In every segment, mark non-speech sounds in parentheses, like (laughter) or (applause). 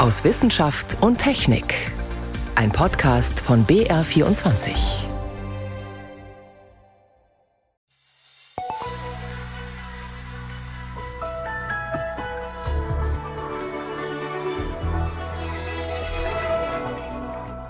aus Wissenschaft und Technik. Ein Podcast von BR24.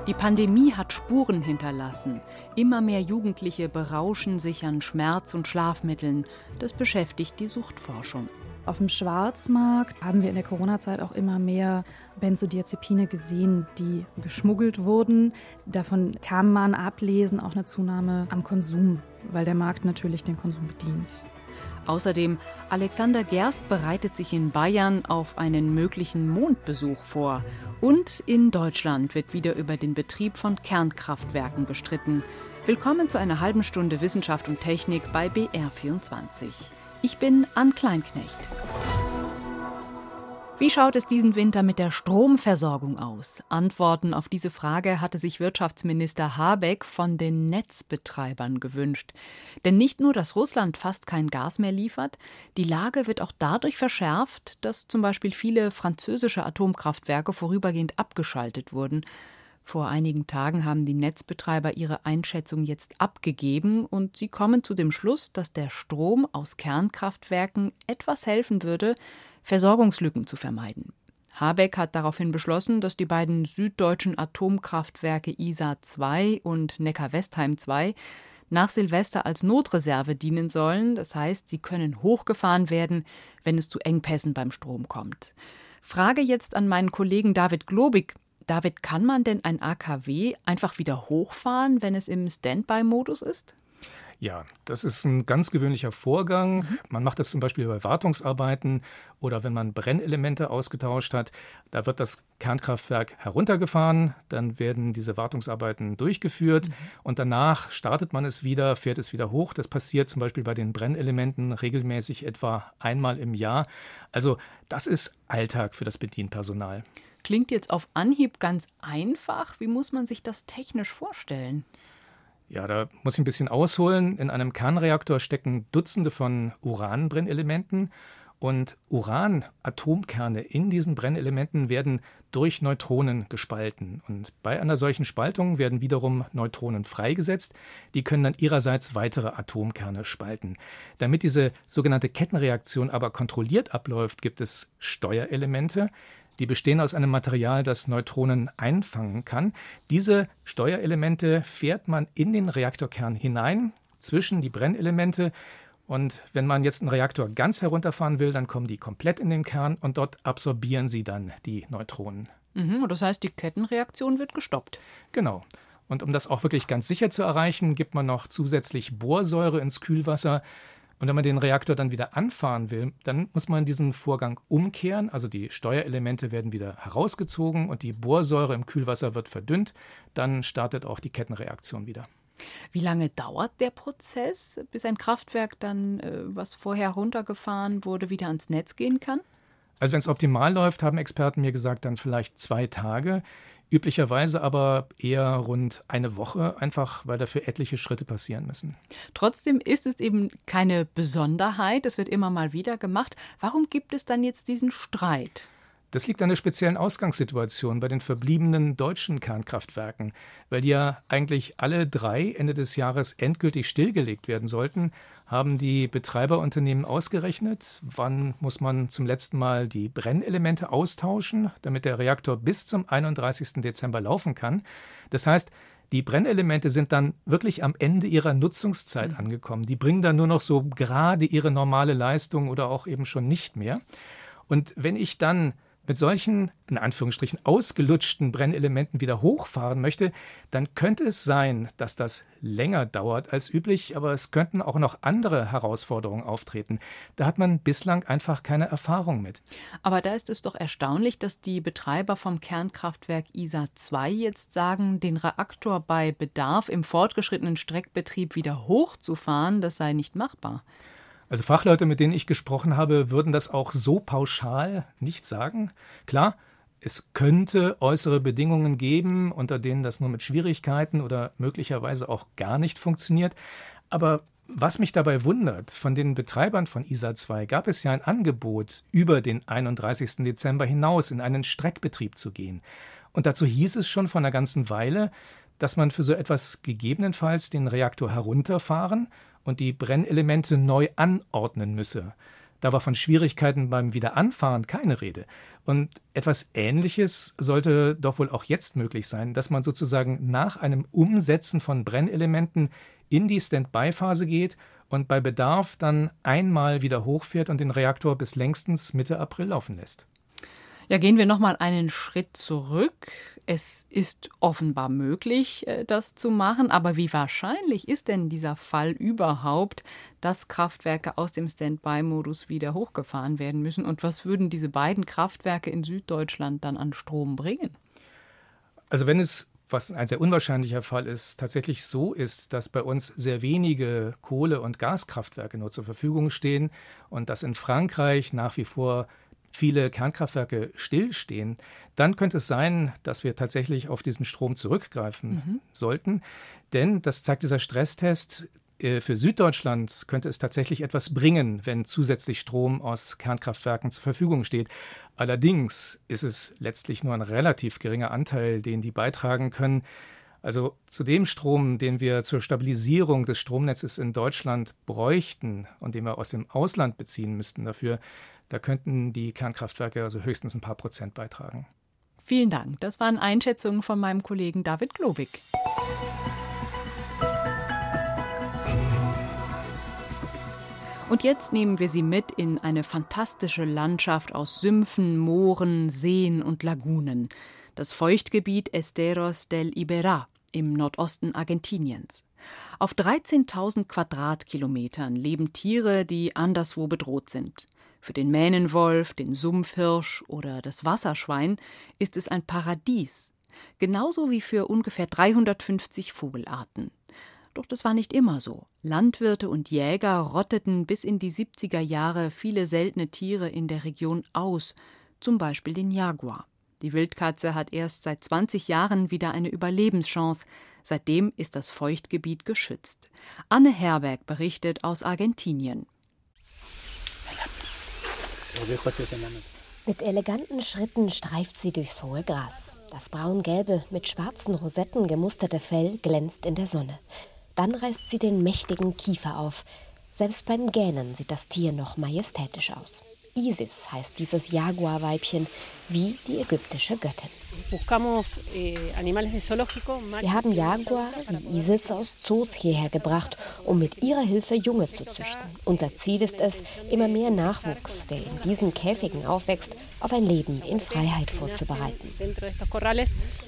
Die Pandemie hat Spuren hinterlassen. Immer mehr Jugendliche berauschen sich an Schmerz- und Schlafmitteln. Das beschäftigt die Suchtforschung. Auf dem Schwarzmarkt haben wir in der Corona-Zeit auch immer mehr Benzodiazepine gesehen, die geschmuggelt wurden. Davon kann man ablesen auch eine Zunahme am Konsum, weil der Markt natürlich den Konsum bedient. Außerdem, Alexander Gerst bereitet sich in Bayern auf einen möglichen Mondbesuch vor. Und in Deutschland wird wieder über den Betrieb von Kernkraftwerken gestritten. Willkommen zu einer halben Stunde Wissenschaft und Technik bei BR24. Ich bin Ann Kleinknecht. Wie schaut es diesen Winter mit der Stromversorgung aus? Antworten auf diese Frage hatte sich Wirtschaftsminister Habeck von den Netzbetreibern gewünscht. Denn nicht nur, dass Russland fast kein Gas mehr liefert, die Lage wird auch dadurch verschärft, dass zum Beispiel viele französische Atomkraftwerke vorübergehend abgeschaltet wurden. Vor einigen Tagen haben die Netzbetreiber ihre Einschätzung jetzt abgegeben und sie kommen zu dem Schluss, dass der Strom aus Kernkraftwerken etwas helfen würde, Versorgungslücken zu vermeiden. Habeck hat daraufhin beschlossen, dass die beiden süddeutschen Atomkraftwerke ISA 2 und Neckar-Westheim 2 nach Silvester als Notreserve dienen sollen. Das heißt, sie können hochgefahren werden, wenn es zu Engpässen beim Strom kommt. Frage jetzt an meinen Kollegen David Globig. David, kann man denn ein AKW einfach wieder hochfahren, wenn es im Standby-Modus ist? Ja, das ist ein ganz gewöhnlicher Vorgang. Mhm. Man macht das zum Beispiel bei Wartungsarbeiten oder wenn man Brennelemente ausgetauscht hat. Da wird das Kernkraftwerk heruntergefahren, dann werden diese Wartungsarbeiten durchgeführt mhm. und danach startet man es wieder, fährt es wieder hoch. Das passiert zum Beispiel bei den Brennelementen regelmäßig etwa einmal im Jahr. Also das ist Alltag für das Bedienpersonal. Klingt jetzt auf Anhieb ganz einfach. Wie muss man sich das technisch vorstellen? Ja, da muss ich ein bisschen ausholen. In einem Kernreaktor stecken Dutzende von Uranbrennelementen und Uranatomkerne in diesen Brennelementen werden durch Neutronen gespalten. Und bei einer solchen Spaltung werden wiederum Neutronen freigesetzt. Die können dann ihrerseits weitere Atomkerne spalten. Damit diese sogenannte Kettenreaktion aber kontrolliert abläuft, gibt es Steuerelemente. Die bestehen aus einem Material, das Neutronen einfangen kann. Diese Steuerelemente fährt man in den Reaktorkern hinein, zwischen die Brennelemente. Und wenn man jetzt einen Reaktor ganz herunterfahren will, dann kommen die komplett in den Kern und dort absorbieren sie dann die Neutronen. Mhm, das heißt, die Kettenreaktion wird gestoppt. Genau. Und um das auch wirklich ganz sicher zu erreichen, gibt man noch zusätzlich Borsäure ins Kühlwasser. Und wenn man den Reaktor dann wieder anfahren will, dann muss man diesen Vorgang umkehren. Also die Steuerelemente werden wieder herausgezogen und die Borsäure im Kühlwasser wird verdünnt. Dann startet auch die Kettenreaktion wieder. Wie lange dauert der Prozess, bis ein Kraftwerk dann, äh, was vorher runtergefahren wurde, wieder ans Netz gehen kann? Also wenn es optimal läuft, haben Experten mir gesagt, dann vielleicht zwei Tage. Üblicherweise aber eher rund eine Woche, einfach weil dafür etliche Schritte passieren müssen. Trotzdem ist es eben keine Besonderheit, es wird immer mal wieder gemacht. Warum gibt es dann jetzt diesen Streit? Das liegt an der speziellen Ausgangssituation bei den verbliebenen deutschen Kernkraftwerken, weil die ja eigentlich alle drei Ende des Jahres endgültig stillgelegt werden sollten, haben die Betreiberunternehmen ausgerechnet, wann muss man zum letzten Mal die Brennelemente austauschen, damit der Reaktor bis zum 31. Dezember laufen kann. Das heißt, die Brennelemente sind dann wirklich am Ende ihrer Nutzungszeit mhm. angekommen. Die bringen dann nur noch so gerade ihre normale Leistung oder auch eben schon nicht mehr. Und wenn ich dann mit solchen, in Anführungsstrichen, ausgelutschten Brennelementen wieder hochfahren möchte, dann könnte es sein, dass das länger dauert als üblich, aber es könnten auch noch andere Herausforderungen auftreten. Da hat man bislang einfach keine Erfahrung mit. Aber da ist es doch erstaunlich, dass die Betreiber vom Kernkraftwerk ISA 2 jetzt sagen, den Reaktor bei Bedarf im fortgeschrittenen Streckbetrieb wieder hochzufahren, das sei nicht machbar. Also Fachleute, mit denen ich gesprochen habe, würden das auch so pauschal nicht sagen. Klar, es könnte äußere Bedingungen geben, unter denen das nur mit Schwierigkeiten oder möglicherweise auch gar nicht funktioniert. Aber Was mich dabei wundert, von den Betreibern von ISA 2 gab es ja ein Angebot, über den 31. Dezember hinaus in einen Streckbetrieb zu gehen. Und dazu hieß es schon vor einer ganzen Weile, dass man für so etwas gegebenenfalls den Reaktor herunterfahren und die Brennelemente neu anordnen müsse. Da war von Schwierigkeiten beim Wiederanfahren keine Rede. Und etwas Ähnliches sollte doch wohl auch jetzt möglich sein, dass man sozusagen nach einem Umsetzen von Brennelementen in die Standby-Phase geht und bei Bedarf dann einmal wieder hochfährt und den Reaktor bis längstens Mitte April laufen lässt. Ja, gehen wir noch mal einen Schritt zurück. Es ist offenbar möglich, äh, das zu machen, aber wie wahrscheinlich ist denn dieser Fall überhaupt, dass Kraftwerke aus dem Standby-Modus wieder hochgefahren werden müssen? Und was würden diese beiden Kraftwerke in Süddeutschland dann an Strom bringen? Also wenn es was ein sehr unwahrscheinlicher Fall ist, tatsächlich so ist, dass bei uns sehr wenige Kohle- und Gaskraftwerke nur zur Verfügung stehen und dass in Frankreich nach wie vor viele Kernkraftwerke stillstehen, dann könnte es sein, dass wir tatsächlich auf diesen Strom zurückgreifen mhm. sollten. Denn, das zeigt dieser Stresstest, äh, für Süddeutschland könnte es tatsächlich etwas bringen, wenn zusätzlich Strom aus Kernkraftwerken zur Verfügung steht. Allerdings ist es letztlich nur ein relativ geringer Anteil, den die beitragen können. Also zu dem Strom, den wir zur Stabilisierung des Stromnetzes in Deutschland bräuchten und den wir aus dem Ausland beziehen müssten dafür, da könnten die Kernkraftwerke also höchstens ein paar Prozent beitragen. Vielen Dank. Das waren Einschätzungen von meinem Kollegen David Globig. Und jetzt nehmen wir Sie mit in eine fantastische Landschaft aus Sümpfen, Mooren, Seen und Lagunen. Das Feuchtgebiet Esteros del Iberá im Nordosten Argentiniens. Auf 13.000 Quadratkilometern leben Tiere, die anderswo bedroht sind. Für den Mähnenwolf, den Sumpfhirsch oder das Wasserschwein ist es ein Paradies, genauso wie für ungefähr 350 Vogelarten. Doch das war nicht immer so. Landwirte und Jäger rotteten bis in die 70er Jahre viele seltene Tiere in der Region aus, zum Beispiel den Jaguar. Die Wildkatze hat erst seit 20 Jahren wieder eine Überlebenschance. Seitdem ist das Feuchtgebiet geschützt. Anne Herberg berichtet aus Argentinien. Mit eleganten Schritten streift sie durchs hohe Gras. Das braun-gelbe, mit schwarzen Rosetten gemusterte Fell glänzt in der Sonne. Dann reißt sie den mächtigen Kiefer auf. Selbst beim Gähnen sieht das Tier noch majestätisch aus. Isis heißt dieses Jaguarweibchen, wie die ägyptische Göttin. Eh, Wir haben Jaguar wie Isis aus Zoos hierher gebracht, um mit ihrer Hilfe Junge zu züchten. Unser Ziel ist es, immer mehr Nachwuchs, der in diesen Käfigen aufwächst, auf ein Leben in Freiheit vorzubereiten.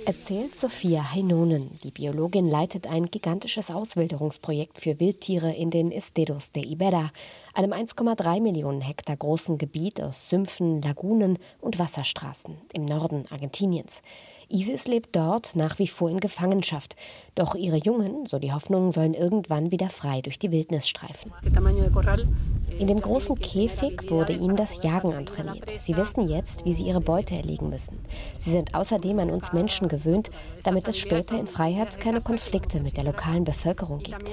Erzählt Sophia Heinonen. Die Biologin leitet ein gigantisches Auswilderungsprojekt für Wildtiere in den Esteros de Ibera, einem 1,3 Millionen Hektar großen Gebiet aus Sümpfen, Lagunen und Wasserstraßen im Norden Argentiniens. Isis lebt dort nach wie vor in Gefangenschaft. Doch ihre Jungen, so die Hoffnung, sollen irgendwann wieder frei durch die Wildnis streifen. In dem großen Käfig wurde ihnen das Jagen antrainiert. Sie wissen jetzt, wie sie ihre Beute erlegen müssen. Sie sind außerdem an uns Menschen gewöhnt, damit es später in Freiheit keine Konflikte mit der lokalen Bevölkerung gibt.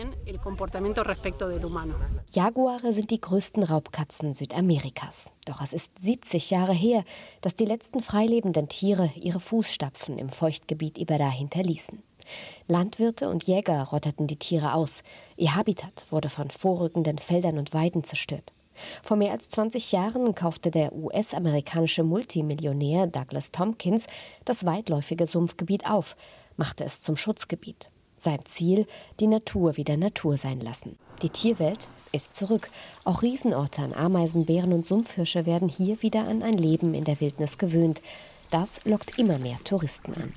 Jaguare sind die größten Raubkatzen Südamerikas. Doch es ist 70 Jahre her, dass die letzten freilebenden Tiere ihre Fußstapfen im Feuchtgebiet Iberá hinterließen. Landwirte und Jäger rotteten die Tiere aus. Ihr Habitat wurde von vorrückenden Feldern und Weiden zerstört. Vor mehr als 20 Jahren kaufte der US-amerikanische Multimillionär Douglas Tompkins das weitläufige Sumpfgebiet auf, machte es zum Schutzgebiet. Sein Ziel, die Natur wieder Natur sein lassen. Die Tierwelt ist zurück. Auch Riesenorte Ameisen, Bären und Sumpfhirsche werden hier wieder an ein Leben in der Wildnis gewöhnt. Das lockt immer mehr Touristen an.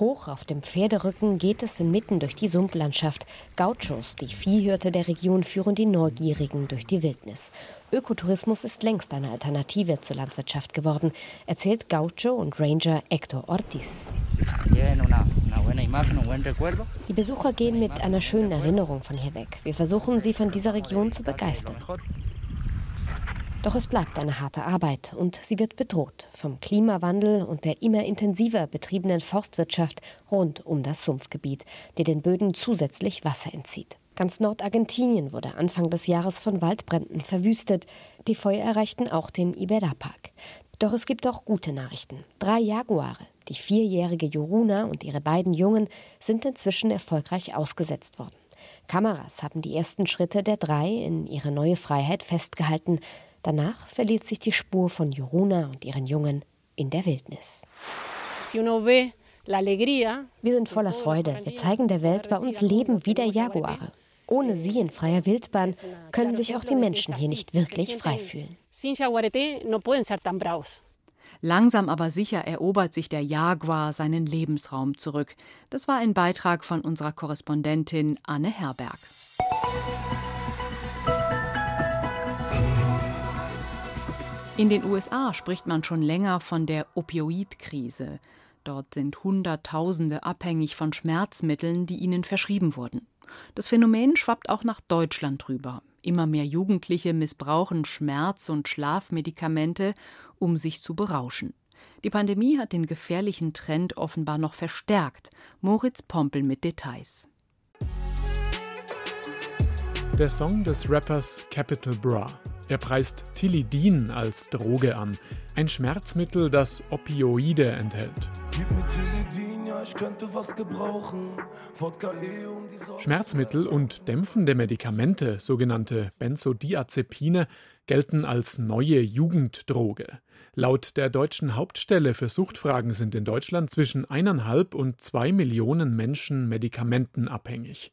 Hoch auf dem Pferderücken geht es inmitten durch die Sumpflandschaft. Gauchos, die Viehhirte der Region, führen die Neugierigen durch die Wildnis. Ökotourismus ist längst eine Alternative zur Landwirtschaft geworden, erzählt Gaucho und Ranger Hector Ortiz. Die Besucher gehen mit einer schönen Erinnerung von hier weg. Wir versuchen, sie von dieser Region zu begeistern. Doch es bleibt eine harte Arbeit und sie wird bedroht vom Klimawandel und der immer intensiver betriebenen Forstwirtschaft rund um das Sumpfgebiet, die den Böden zusätzlich Wasser entzieht. Ganz Nordargentinien wurde Anfang des Jahres von Waldbränden verwüstet. Die Feuer erreichten auch den Iberra-Park. Doch es gibt auch gute Nachrichten. Drei Jaguare, die vierjährige Joruna und ihre beiden Jungen, sind inzwischen erfolgreich ausgesetzt worden. Kameras haben die ersten Schritte der drei in ihre neue Freiheit festgehalten. Danach verliert sich die Spur von Joruna und ihren Jungen in der Wildnis. Wir sind voller Freude. Wir zeigen der Welt, bei uns leben wieder Jaguare. Ohne sie in freier Wildbahn können sich auch die Menschen hier nicht wirklich frei fühlen. Langsam aber sicher erobert sich der Jaguar seinen Lebensraum zurück. Das war ein Beitrag von unserer Korrespondentin Anne Herberg. In den USA spricht man schon länger von der Opioidkrise. Dort sind Hunderttausende abhängig von Schmerzmitteln, die ihnen verschrieben wurden. Das Phänomen schwappt auch nach Deutschland rüber. Immer mehr Jugendliche missbrauchen Schmerz- und Schlafmedikamente, um sich zu berauschen. Die Pandemie hat den gefährlichen Trend offenbar noch verstärkt. Moritz Pompel mit Details. Der Song des Rappers Capital Bra. Er preist Tilidin als Droge an, ein Schmerzmittel, das Opioide enthält. Eh Schmerzmittel und dämpfende Medikamente, sogenannte Benzodiazepine, gelten als neue Jugenddroge. Laut der deutschen Hauptstelle für Suchtfragen sind in Deutschland zwischen eineinhalb und zwei Millionen Menschen medikamentenabhängig.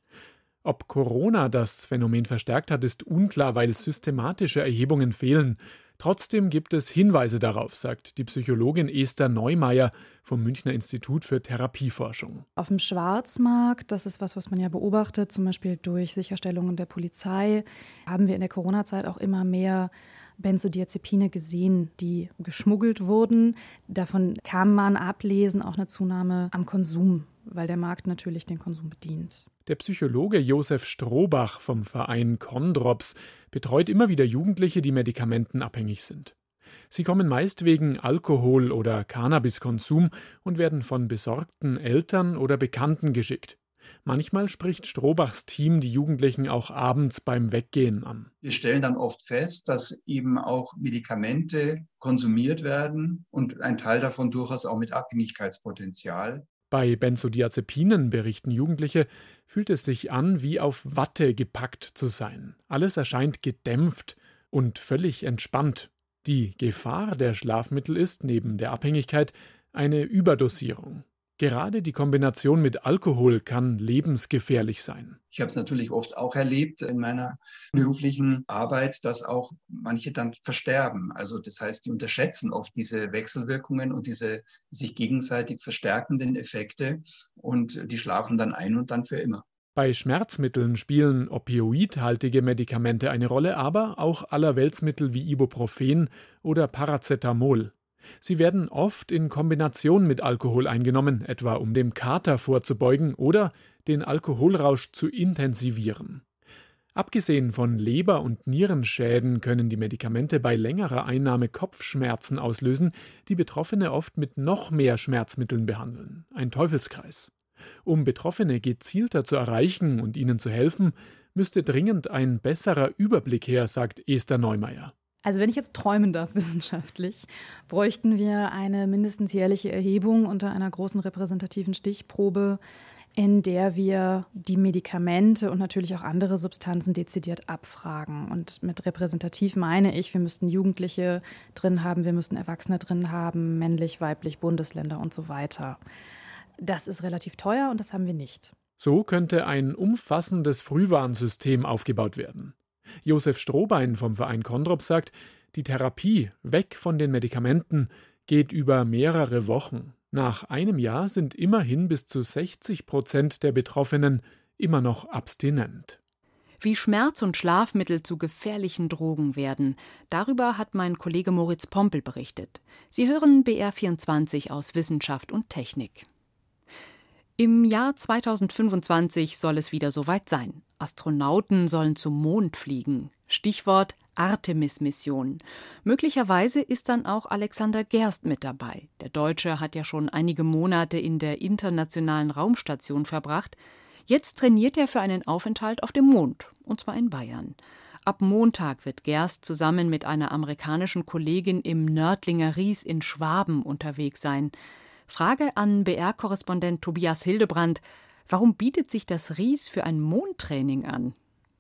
Ob Corona das Phänomen verstärkt hat, ist unklar, weil systematische Erhebungen fehlen. Trotzdem gibt es Hinweise darauf, sagt die Psychologin Esther Neumeier vom Münchner Institut für Therapieforschung. Auf dem Schwarzmarkt, das ist was, was man ja beobachtet, zum Beispiel durch Sicherstellungen der Polizei, haben wir in der Corona-Zeit auch immer mehr Benzodiazepine gesehen, die geschmuggelt wurden. Davon kann man ablesen auch eine Zunahme am Konsum, weil der Markt natürlich den Konsum bedient. Der Psychologe Josef Strohbach vom Verein Condrops betreut immer wieder Jugendliche, die medikamentenabhängig sind. Sie kommen meist wegen Alkohol- oder Cannabiskonsum und werden von besorgten Eltern oder Bekannten geschickt. Manchmal spricht Strohbachs Team die Jugendlichen auch abends beim Weggehen an. Wir stellen dann oft fest, dass eben auch Medikamente konsumiert werden und ein Teil davon durchaus auch mit Abhängigkeitspotenzial. Bei Benzodiazepinen, berichten Jugendliche, fühlt es sich an, wie auf Watte gepackt zu sein. Alles erscheint gedämpft und völlig entspannt. Die Gefahr der Schlafmittel ist, neben der Abhängigkeit, eine Überdosierung. Gerade die Kombination mit Alkohol kann lebensgefährlich sein. Ich habe es natürlich oft auch erlebt in meiner beruflichen Arbeit, dass auch manche dann versterben. Also das heißt, die unterschätzen oft diese Wechselwirkungen und diese sich gegenseitig verstärkenden Effekte und die schlafen dann ein und dann für immer. Bei Schmerzmitteln spielen opioidhaltige Medikamente eine Rolle, aber auch Allerweltsmittel wie Ibuprofen oder Paracetamol. Sie werden oft in Kombination mit Alkohol eingenommen, etwa um dem Kater vorzubeugen oder den Alkoholrausch zu intensivieren. Abgesehen von Leber- und Nierenschäden können die Medikamente bei längerer Einnahme Kopfschmerzen auslösen, die Betroffene oft mit noch mehr Schmerzmitteln behandeln. Ein Teufelskreis. Um Betroffene gezielter zu erreichen und ihnen zu helfen, müsste dringend ein besserer Überblick her, sagt Esther Neumeier. Also wenn ich jetzt träumen darf (laughs) wissenschaftlich, bräuchten wir eine mindestens jährliche Erhebung unter einer großen repräsentativen Stichprobe, in der wir die Medikamente und natürlich auch andere Substanzen dezidiert abfragen. Und mit repräsentativ meine ich, wir müssten Jugendliche drin haben, wir müssten Erwachsene drin haben, männlich, weiblich, Bundesländer und so weiter. Das ist relativ teuer und das haben wir nicht. So könnte ein umfassendes Frühwarnsystem aufgebaut werden. Josef Strohbein vom Verein Kondrop sagt, die Therapie weg von den Medikamenten geht über mehrere Wochen. Nach einem Jahr sind immerhin bis zu 60 Prozent der Betroffenen immer noch abstinent. Wie Schmerz- und Schlafmittel zu gefährlichen Drogen werden, darüber hat mein Kollege Moritz Pompel berichtet. Sie hören BR24 aus Wissenschaft und Technik. Im Jahr 2025 soll es wieder soweit sein. Astronauten sollen zum Mond fliegen. Stichwort Artemis-Mission. Möglicherweise ist dann auch Alexander Gerst mit dabei. Der Deutsche hat ja schon einige Monate in der internationalen Raumstation verbracht. Jetzt trainiert er für einen Aufenthalt auf dem Mond, und zwar in Bayern. Ab Montag wird Gerst zusammen mit einer amerikanischen Kollegin im Nördlinger Ries in Schwaben unterwegs sein. Frage an BR-Korrespondent Tobias Hildebrand: Warum bietet sich das Ries für ein Mondtraining an?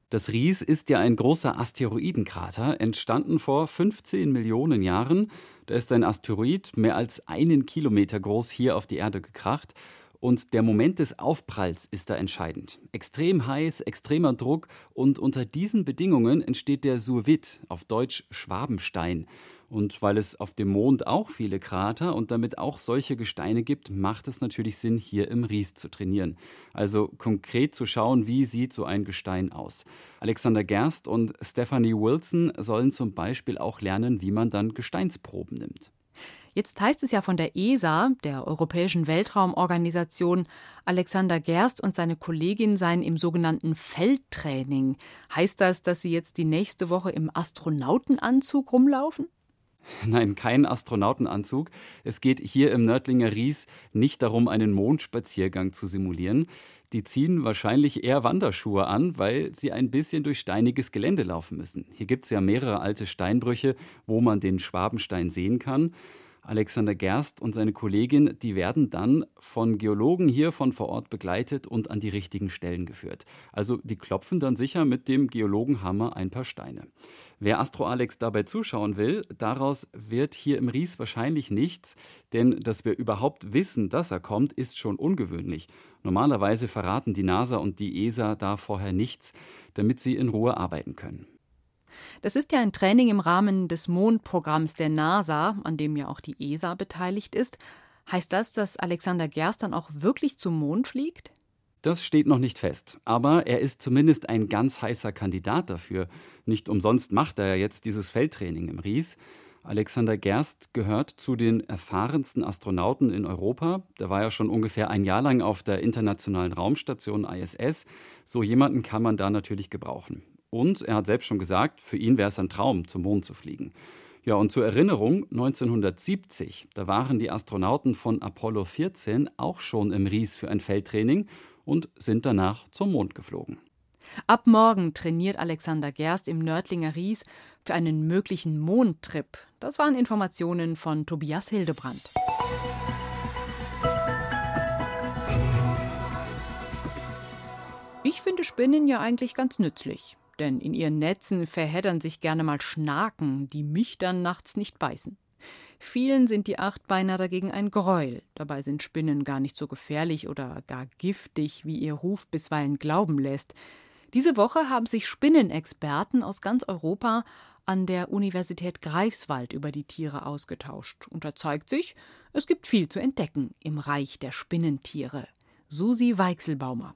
Das Ries ist ja ein großer Asteroidenkrater, entstanden vor 15 Millionen Jahren. Da ist ein Asteroid mehr als einen Kilometer groß hier auf die Erde gekracht. Und der Moment des Aufpralls ist da entscheidend. Extrem heiß, extremer Druck und unter diesen Bedingungen entsteht der Survit, auf Deutsch Schwabenstein. Und weil es auf dem Mond auch viele Krater und damit auch solche Gesteine gibt, macht es natürlich Sinn, hier im Ries zu trainieren. Also konkret zu schauen, wie sieht so ein Gestein aus. Alexander Gerst und Stephanie Wilson sollen zum Beispiel auch lernen, wie man dann Gesteinsproben nimmt. Jetzt heißt es ja von der ESA, der Europäischen Weltraumorganisation, Alexander Gerst und seine Kollegin seien im sogenannten Feldtraining. Heißt das, dass sie jetzt die nächste Woche im Astronautenanzug rumlaufen? (laughs) Nein, kein Astronautenanzug. Es geht hier im Nördlinger Ries nicht darum, einen Mondspaziergang zu simulieren. Die ziehen wahrscheinlich eher Wanderschuhe an, weil sie ein bisschen durch steiniges Gelände laufen müssen. Hier gibt es ja mehrere alte Steinbrüche, wo man den Schwabenstein sehen kann. Alexander Gerst und seine Kollegin, die werden dann von Geologen hier von vor Ort begleitet und an die richtigen Stellen geführt. Also die klopfen dann sicher mit dem Geologenhammer ein paar Steine. Wer Astro Alex dabei zuschauen will, daraus wird hier im Ries wahrscheinlich nichts, denn dass wir überhaupt wissen, dass er kommt, ist schon ungewöhnlich. Normalerweise verraten die NASA und die ESA da vorher nichts, damit sie in Ruhe arbeiten können. Das ist ja ein Training im Rahmen des Mondprogramms der NASA, an dem ja auch die ESA beteiligt ist. Heißt das, dass Alexander Gerst dann auch wirklich zum Mond fliegt? Das steht noch nicht fest, aber er ist zumindest ein ganz heißer Kandidat dafür. Nicht umsonst macht er ja jetzt dieses Feldtraining im Ries. Alexander Gerst gehört zu den erfahrensten Astronauten in Europa. Der war ja schon ungefähr ein Jahr lang auf der internationalen Raumstation ISS. So jemanden kann man da natürlich gebrauchen. Und er hat selbst schon gesagt, für ihn wäre es ein Traum, zum Mond zu fliegen. Ja, und zur Erinnerung, 1970, da waren die Astronauten von Apollo 14 auch schon im Ries für ein Feldtraining und sind danach zum Mond geflogen. Ab morgen trainiert Alexander Gerst im Nördlinger Ries für einen möglichen Mondtrip. Das waren Informationen von Tobias Hildebrand. Ich finde Spinnen ja eigentlich ganz nützlich denn in ihren Netzen verheddern sich gerne mal Schnaken, die mich dann nachts nicht beißen. Vielen sind die Achtbeiner dagegen ein Gräuel. Dabei sind Spinnen gar nicht so gefährlich oder gar giftig, wie ihr Ruf bisweilen glauben lässt. Diese Woche haben sich Spinnenexperten aus ganz Europa an der Universität Greifswald über die Tiere ausgetauscht. Und da zeigt sich, es gibt viel zu entdecken im Reich der Spinnentiere. Susi Weichselbaumer.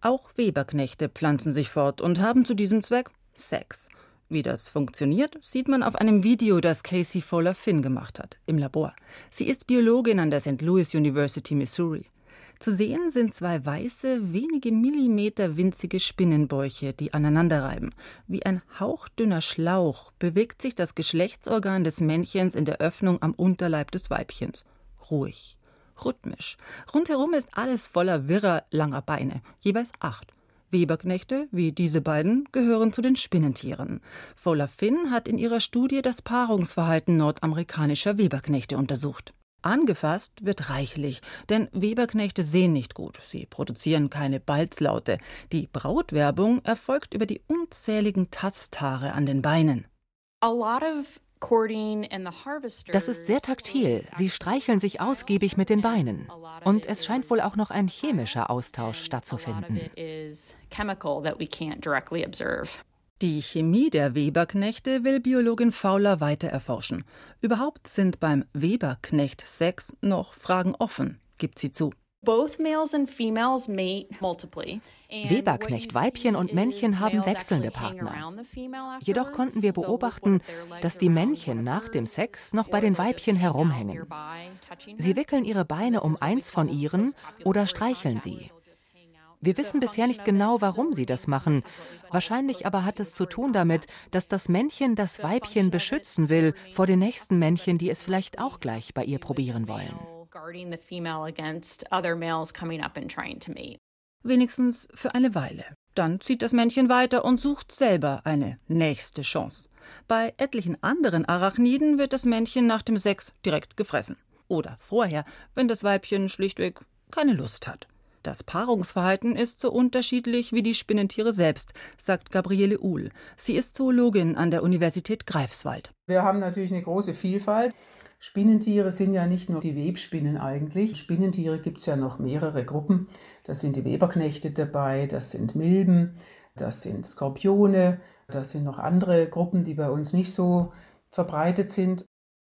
Auch Weberknechte pflanzen sich fort und haben zu diesem Zweck Sex. Wie das funktioniert, sieht man auf einem Video, das Casey Fowler Finn gemacht hat, im Labor. Sie ist Biologin an der St. Louis University, Missouri. Zu sehen sind zwei weiße, wenige Millimeter winzige Spinnenbäuche, die aneinanderreiben. Wie ein hauchdünner Schlauch bewegt sich das Geschlechtsorgan des Männchens in der Öffnung am Unterleib des Weibchens. Ruhig rhythmisch. Rundherum ist alles voller wirrer, langer Beine, jeweils acht. Weberknechte, wie diese beiden, gehören zu den Spinnentieren. Fowler Finn hat in ihrer Studie das Paarungsverhalten nordamerikanischer Weberknechte untersucht. Angefasst wird reichlich, denn Weberknechte sehen nicht gut. Sie produzieren keine Balzlaute. Die Brautwerbung erfolgt über die unzähligen Tasthaare an den Beinen. A lot of das ist sehr taktil. Sie streicheln sich ausgiebig mit den Beinen. Und es scheint wohl auch noch ein chemischer Austausch stattzufinden. Die Chemie der Weberknechte will Biologin Fowler weiter erforschen. Überhaupt sind beim Weberknecht Sex noch Fragen offen, gibt sie zu. Weberknecht-Weibchen und Männchen haben wechselnde Partner. Jedoch konnten wir beobachten, dass die Männchen nach dem Sex noch bei den Weibchen herumhängen. Sie wickeln ihre Beine um eins von ihren oder streicheln sie. Wir wissen bisher nicht genau, warum sie das machen. Wahrscheinlich aber hat es zu tun damit, dass das Männchen das Weibchen beschützen will vor den nächsten Männchen, die es vielleicht auch gleich bei ihr probieren wollen guarding the female against other males coming up and trying to mate. Wenigstens für eine Weile. Dann zieht das Männchen weiter und sucht selber eine nächste Chance. Bei etlichen anderen Arachniden wird das Männchen nach dem Sex direkt gefressen. Oder vorher, wenn das Weibchen schlichtweg keine Lust hat. Das Paarungsverhalten ist so unterschiedlich wie die Spinnentiere selbst, sagt Gabriele Uhl. Sie ist Zoologin an der Universität Greifswald. Wir haben natürlich eine große Vielfalt. Spinnentiere sind ja nicht nur die Webspinnen eigentlich. Spinnentiere gibt es ja noch mehrere Gruppen. Da sind die Weberknechte dabei, das sind Milben, das sind Skorpione, das sind noch andere Gruppen, die bei uns nicht so verbreitet sind.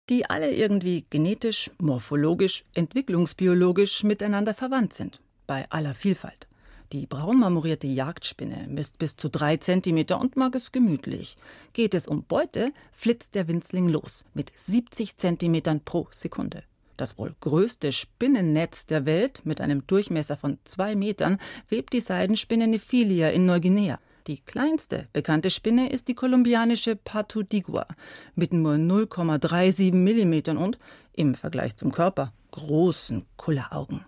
Die alle irgendwie genetisch, morphologisch, entwicklungsbiologisch miteinander verwandt sind bei aller Vielfalt. Die braunmarmorierte Jagdspinne misst bis zu drei Zentimeter und mag es gemütlich. Geht es um Beute, flitzt der Winzling los mit 70 Zentimetern pro Sekunde. Das wohl größte Spinnennetz der Welt mit einem Durchmesser von zwei Metern webt die Seidenspinne Nephilia in Neuguinea. Die kleinste bekannte Spinne ist die kolumbianische Patudigua mit nur 0,37 Millimetern und, im Vergleich zum Körper, großen Kulleraugen.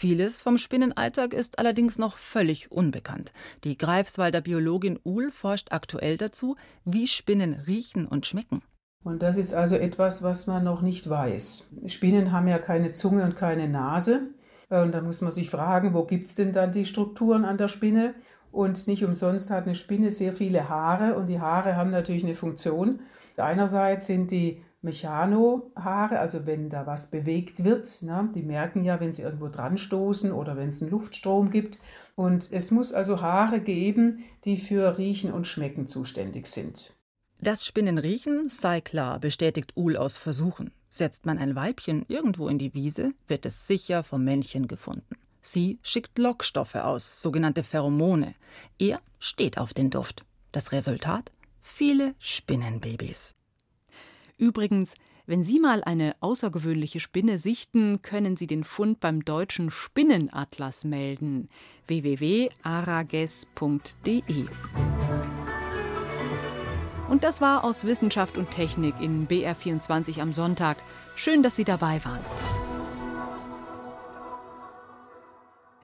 Vieles vom Spinnenalltag ist allerdings noch völlig unbekannt. Die Greifswalder Biologin Uhl forscht aktuell dazu, wie Spinnen riechen und schmecken. Und das ist also etwas, was man noch nicht weiß. Spinnen haben ja keine Zunge und keine Nase. Und da muss man sich fragen, wo gibt es denn dann die Strukturen an der Spinne? Und nicht umsonst hat eine Spinne sehr viele Haare und die Haare haben natürlich eine Funktion. Einerseits sind die Mechanohaare, also wenn da was bewegt wird. Ne? Die merken ja, wenn sie irgendwo dran stoßen oder wenn es einen Luftstrom gibt. Und es muss also Haare geben, die für Riechen und Schmecken zuständig sind. Das Spinnenriechen sei klar, bestätigt Uhl aus Versuchen. Setzt man ein Weibchen irgendwo in die Wiese, wird es sicher vom Männchen gefunden. Sie schickt Lockstoffe aus, sogenannte Pheromone. Er steht auf den Duft. Das Resultat? Viele Spinnenbabys. Übrigens, wenn Sie mal eine außergewöhnliche Spinne sichten, können Sie den Fund beim Deutschen Spinnenatlas melden. www.arages.de Und das war aus Wissenschaft und Technik in BR24 am Sonntag. Schön, dass Sie dabei waren.